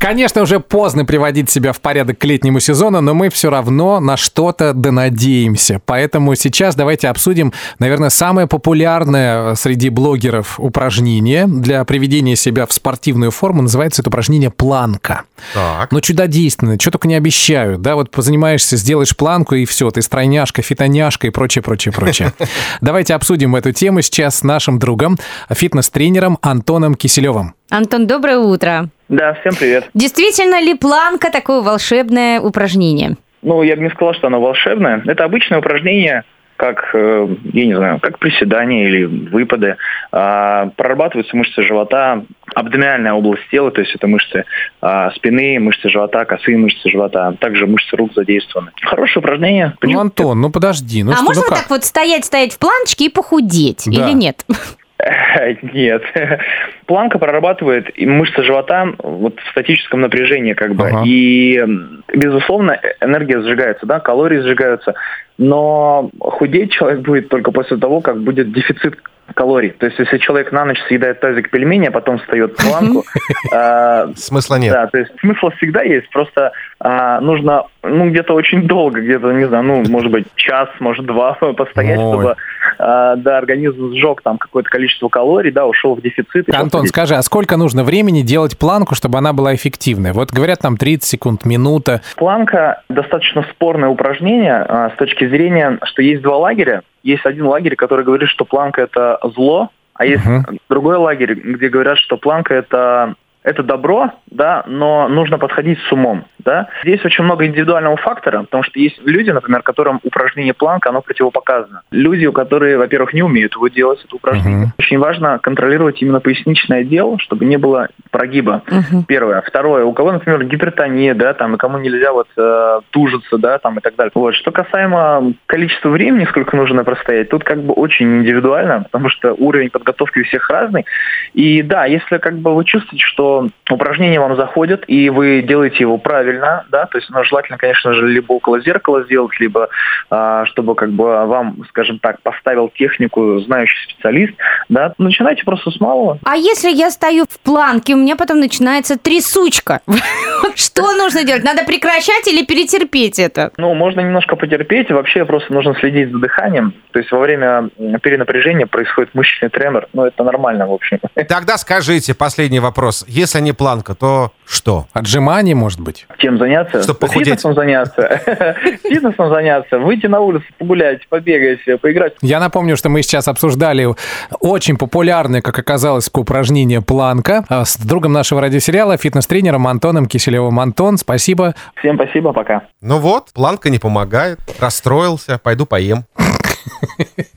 Конечно, уже поздно приводить себя в порядок к летнему сезону, но мы все равно на что-то донадеемся. Поэтому сейчас давайте обсудим, наверное, самое популярное среди блогеров упражнение для приведения себя в спортивную форму. Называется это упражнение планка. Так. Ну, чудодейственное, что только не обещаю. Да, вот позанимаешься, сделаешь планку, и все, ты стройняшка, фитоняшка и прочее, прочее, прочее. Давайте обсудим эту тему сейчас с нашим другом, фитнес-тренером Антоном Киселевым. Антон, доброе утро. Да, всем привет. Действительно ли планка такое волшебное упражнение? Ну, я бы не сказал, что оно волшебное. Это обычное упражнение, как, э, я не знаю, как приседания или выпады. А, прорабатываются мышцы живота, абдоминальная область тела, то есть это мышцы а, спины, мышцы живота, косые мышцы живота, также мышцы рук задействованы. Хорошее упражнение. Ну, Антон, ну подожди. Ну, а что, можно ну как? так вот стоять, стоять в планочке и похудеть Да. или нет? Нет. Планка прорабатывает мышцы живота вот в статическом напряжении как бы. Ага. И, безусловно, энергия сжигается, да, калории сжигаются. Но худеть человек будет только после того, как будет дефицит калорий. То есть, если человек на ночь съедает тазик пельмени, а потом встает в планку, э, Смысла нет. да, то есть смысл всегда есть, просто а, нужно, ну, где-то очень долго, где-то, не знаю, ну, может быть, час, может, два постоять, чтобы, а, да, организм сжег там какое-то количество калорий, да, ушел в дефицит. Антон, скажи, а сколько нужно времени делать планку, чтобы она была эффективной? Вот говорят там 30 секунд, минута. Планка достаточно спорное упражнение а, с точки зрения, что есть два лагеря. Есть один лагерь, который говорит, что планка это зло, а есть Мгм. другой лагерь, где говорят, что планка это это добро, да, но нужно подходить с умом, да. Здесь очень много индивидуального фактора, потому что есть люди, например, которым упражнение планка, оно противопоказано. Люди, у которые, во-первых, не умеют его делать, это упражнение. Мгм. Очень важно контролировать именно поясничный отдел, чтобы не было прогиба. Мгм. Первое. Второе. У кого, например, гипертония, да, там, и кому нельзя вот э, тужиться, да, там, и так далее. Вот. Что касаемо количества времени, сколько нужно простоять, тут как бы очень индивидуально, потому что уровень подготовки у всех разный. И да, если как бы вы чувствуете, что упражнение вам заходит, и вы делаете его правильно, да, то есть ну, желательно, конечно же, либо около зеркала сделать, либо а, чтобы как бы вам, скажем так, поставил технику знающий специалист, да, начинайте просто с малого, А если я стою в планке, у меня потом начинается трясучка? Что нужно делать? Надо прекращать или перетерпеть это? Ну, можно немножко потерпеть. Вообще просто нужно следить за дыханием. То есть во время перенапряжения происходит мышечный тремор. Ну, это нормально, в общем. Тогда скажите, последний вопрос. Если не планка, то что? Отжиманий, может быть? Чем заняться? Чтоб похудеть. Фитнесом заняться. Фитнесом заняться. Выйти на улицу, погулять, побегать, поиграть. Я напомню, что мы сейчас обсуждали очень популярное, как оказалось, упражнение планка а, с другом нашего радиосериала, фитнес-тренером Антоном Киселевым. Антон, спасибо. Всем спасибо, пока. Ну вот, планка не помогает. Расстроился, пойду поем.